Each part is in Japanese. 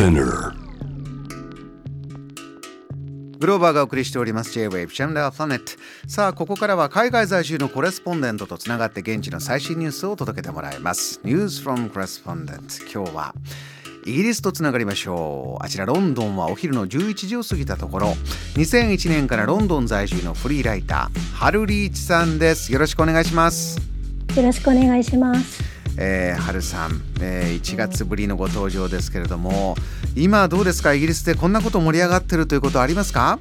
Spinner. グローバーがお送りしております。J-Wave チャンネルプラネットさあここからは海外在住のコレスポンデントとつながって現地の最新ニュースを届けてもらいます。ニュース from コレスポンデント今日はイギリスとつながりましょう。あちらロンドンはお昼の11時を過ぎたところ。2001年からロンドン在住のフリーライターハルリーチさんです。よろしくお願いします。よろしくお願いします。えー、春さん、えー、1月ぶりのご登場ですけれども今どうですか？イギリスでこんなこと盛り上がってるということありますか？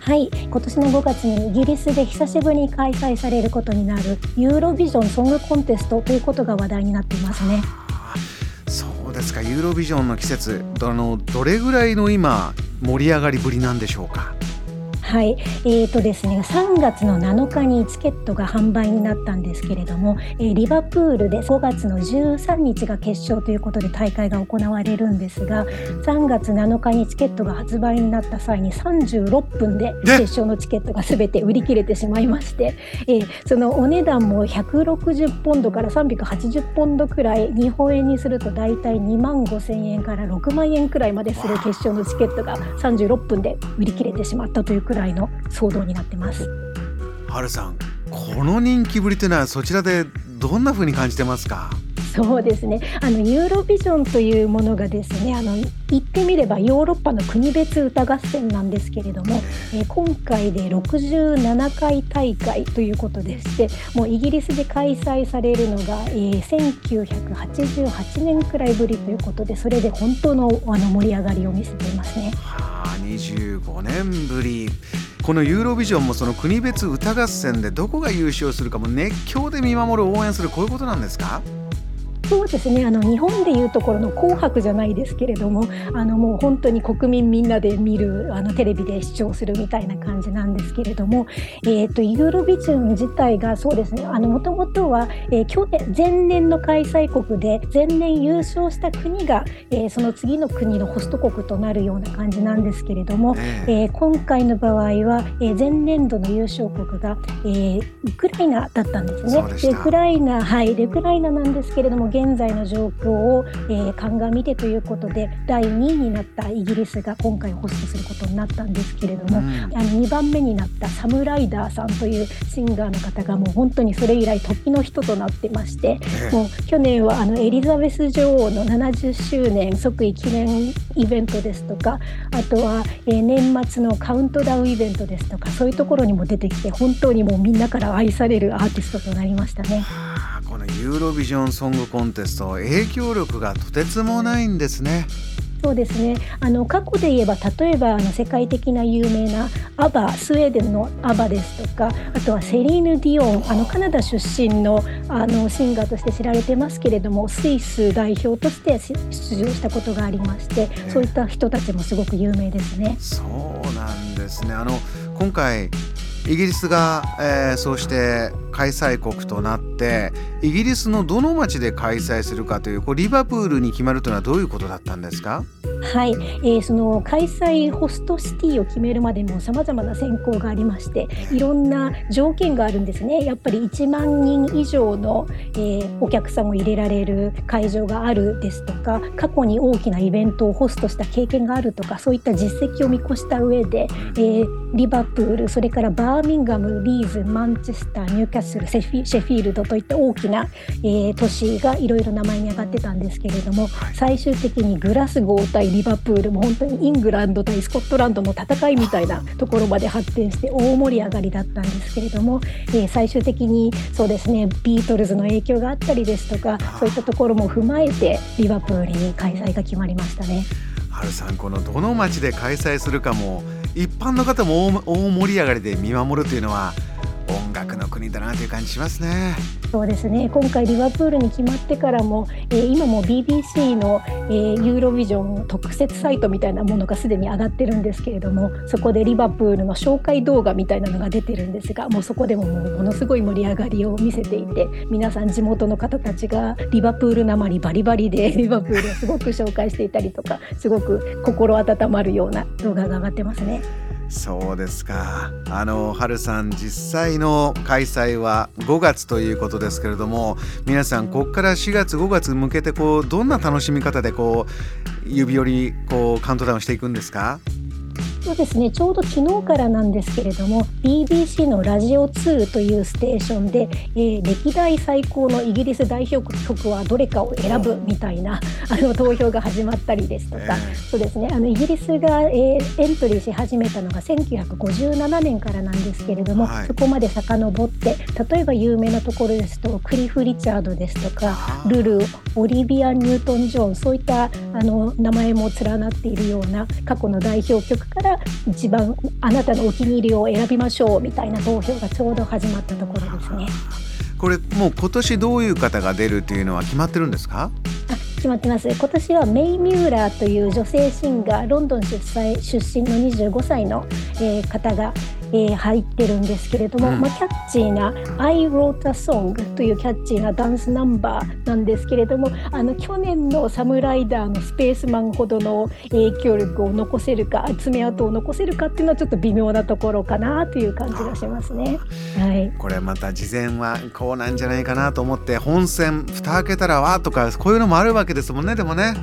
はい。今年の5月にイギリスで久しぶりに開催されることになるユーロビジョンソングコンテストということが話題になっていますね。そうですか。ユーロビジョンの季節あのどれぐらいの今盛り上がりぶりなんでしょうか？はい、えーとですね、3月の7日にチケットが販売になったんですけれども、えー、リバプールで5月の13日が決勝ということで大会が行われるんですが3月7日にチケットが発売になった際に36分で決勝のチケットが全て売り切れてしまいまして、えー、そのお値段も160ポンドから380ポンドくらい日本円にすると大体2万5千円から6万円くらいまでする決勝のチケットが36分で売り切れてしまったというくらいらいの騒動になってます。はるさんこの人気ぶりというのはそちらでどんな風に感じてますか？そうですねあのユーロビジョンというものがですねあの言ってみればヨーロッパの国別歌合戦なんですけれども、えー、今回で67回大会ということでしてもうイギリスで開催されるのが、えー、1988年くらいぶりということでそれで本当のあの盛り上がりを見せていますね。25年ぶり。このユーロビジョンもその国別歌合戦でどこが優勝するかも熱狂で見守る応援するこういうことなんですか？そうですね。あの日本でいうところの「紅白」じゃないですけれどもあのもう本当に国民みんなで見るあのテレビで視聴するみたいな感じなんですけれども、えーと、ユーロビジョン自体がそうですね。もともとは、えー、去年前年の開催国で前年優勝した国が、えー、その次の国のホスト国となるような感じなんですけれども、え。ー、今回の場合は、えー、前年度の優勝国が、えー、ウクライナだったんですね。でウクライナはい。ウクライナなんですけれども現在の状況を、えー、鑑みてということで第2位になったイギリスが今回ホストすることになったんですけれども、うん、あの2番目になったサムライダーさんというシンガーの方がもう本当にそれ以来時の人となってまして、もう去年はあのエリザベス女王の70周年即位記念イベントですとかあとは、えー、年末のカウントダウンイベントですとかそういうところにも出てきて本当にもうみんなから愛されるアーティストとなりましたね。ユーロビジョンソングコンテスト影響力がとてつもないんですね。そうですねあの過去で言えば例えばあの世界的な有名なアバスウェーデンのアバですとかあとはセリーヌ・ディオンあのカナダ出身のあのシンガーとして知られてますけれどもスイス代表として出場したことがありまして、そういった人たちもすごく有名ですね。そうなんですねあの今回イギリスが、えー、そうして開催国となってイギリスのどの町で開催するかというこうリバプールに決まるというのはどういうことだったんですか？はい、えー、その開催ホストシティを決めるまでもさまざまな選考がありましていろんな条件があるんですね。やっぱり1万人以上の、えー、お客さんを入れられる会場があるですとか過去に大きなイベントをホストした経験があるとかそういった実績を見越した上で、えー、リバプールそれからバーミンガムリーズマンチェスターニューキャッスルシェフィールドといった大きな、えー、都市がいろいろ名前に上がってたんですけれども最終的にグラスゴー対リバプールも本当にイングランド対スコットランドの戦いみたいなところまで発展して大盛り上がりだったんですけれども、えー、最終的にそうですねビートルズの影響があったりですとかそういったところも踏まえてリバプールに開催が決まりましたね。春さんこのどの町で開催するかも一般の方も大盛り上がりで見守るというのは音楽の国だなという感じしますね。そうですね今回リバプールに決まってからも、えー、今も BBC の、えー、ユーロビジョン特設サイトみたいなものがすでに上がってるんですけれどもそこでリバプールの紹介動画みたいなのが出てるんですがもうそこでももうものすごい盛り上がりを見せていて皆さん地元の方たちがリバプールなまりバリバリで リバプールをすごく紹介していたりとかすごく心温まるような動画が上がってますね。そうですか。あの春さん実際の開催は5月ということですけれども皆さんここから4月5月向けてこうどんな楽しみ方でこう指折りこうカウントダウンしていくんですか？そうですね。ちょうど昨日からなんですけれども BBC のラジオ2というステーションで、えー、歴代最高のイギリス代表曲はどれかを選ぶみたいなあの投票が始まったりですとか、そうですね。あのイギリスが、えー、エントリーし始めたのが1957年からなんですけれども、はい、そこまで遡って例えば有名なところですとクリフ・リチャードですとかルルオリビア・ニュートン・ジョンそういったあの名前も連なっているような過去の代表曲から一番あなたのお気に入りを選びましょうみたいな投票がちょうど始まったところですね。これもう今年どういう方が出るっていうのは決まってるんですか？あ決まってます今年はメイ・ミューラーという女性シンガーロンドン出出身の25歳の、えー、方がえー、入ってるんですけれども、うん、まあ、キャッチーな「I wrote a song」というキャッチーなダンスナンバーなんですけれどもあの去年のサムライダーのスペースマンほどの影響力を残せるか爪痕を残せるかっていうのはちょっと微妙なところかなという感じがしますね。はい、これまた事前はこうなんじゃないかなと思って本戦蓋開けたらわとかこういうのもあるわけですもんねでもね。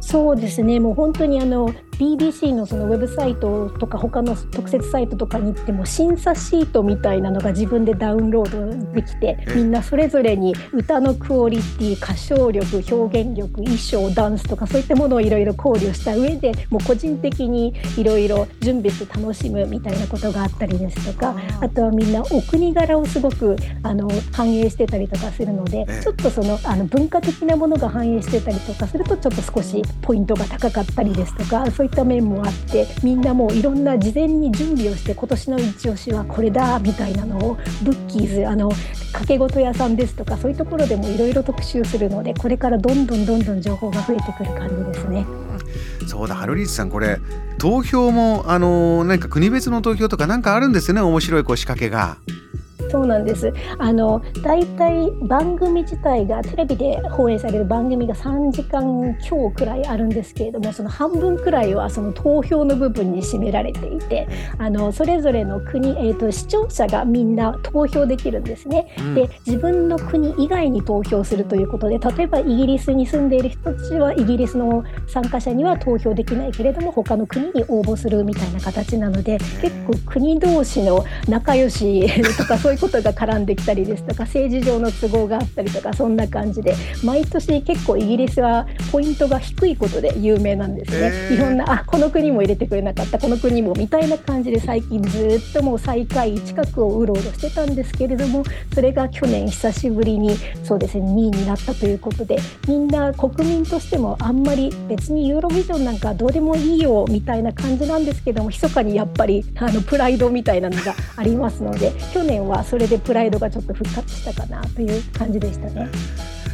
そうですねもう本当にあの BBC のそのウェブサイトとか他の特設サイトとかに行っても審査シートみたいなのが自分でダウンロードできてみんなそれぞれに歌のクオリティ歌唱力表現力衣装ダンスとかそういったものをいろいろ考慮した上でもう個人的にいろいろ準備して楽しむみたいなことがあったりですとかあとはみんなお国柄をすごくあの反映してたりとかするのでちょっとそのあの文化的なものが反映してたりとかするとちょっと少しポイントが高かったりですとかそういった面もあってみんなもういろんな事前に準備をして今年の一押しはこれだみたいなのをブッキーズあの掛け事屋さんですとかそういうところでもいろいろ特集するのでこれからどんどんどんどん情報が増えてくる感じですね。そうだハルリーズさんこれ投票もあのなんか国別の投票とかなんかあるんですよね面白いこう仕掛けが。そうなんです。あの大体番組自体がテレビで放映される番組が3時間強くらいあるんですけれども、その半分くらいはその投票の部分に占められていて、あのそれぞれの国えっ、ー、と視聴者がみんな投票できるんですね。うん、で自分の国以外に投票するということで、例えばイギリスに住んでいる人たちはイギリスの参加者には投票できないけれども他の国に応募するみたいな形なので、結構国同士の仲良しとかそういうことが絡んできたりですとか政治上の都合があったりとかそんな感じで毎年結構イギリスはポイントが低いことで有名なんですね。いろんなあこの国も入れてくれなかったこの国もみたいな感じで最近ずっともう最下位近くをうろうろしてたんですけれどもそれが去年久しぶりにそうですね2位になったということでみんな国民としてもあんまり別にユーロビジョンなんかどうでもいいよみたいな感じなんですけども密かにやっぱりあのプライドみたいなのがありますので去年はそれでプライドがちょっと復活したかなという感じでしたね。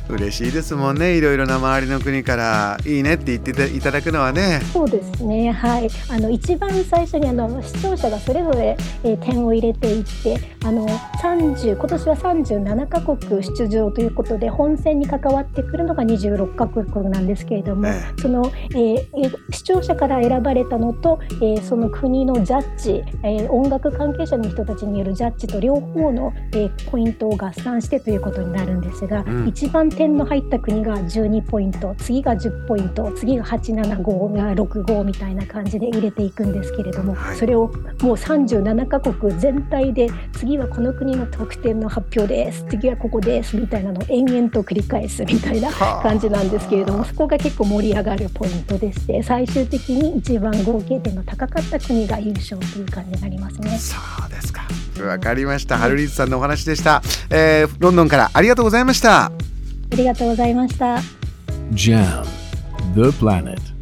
嬉しいですもんねいろいろな周りの国から。いいねって言っていただくのはね。そうですねはい。あの一番最初にあの視聴者がそれぞれ、えー、点を入れていってあの30今年は37カ国出場ということで本戦に関わってくるのが26カ国なんですけれども、えその、えー、視聴者から選ばれたのと、えー、その国のジャッジ、えー、音楽関係者の人たちによるジャッジと両方の、えー、ポイントを合算してということになるんですが、うん、一番点の入った国が12ポイント次が10ポイント次が875が65みたいな感じで入れていくんですけれども、はい、それをもう37カ国全体で次はこの国の得点の発表です次はここですみたいなのを延々と繰り返すみたいな感じなんですけれどもそこが結構盛り上がるポイントでして最終的に一番合計点の高かった国が優勝という感じになりますね。そうですかわかりました。ハルリーズさんのお話でした、えー。ロンドンからありがとうございました。ありがとうございました。JAM The Planet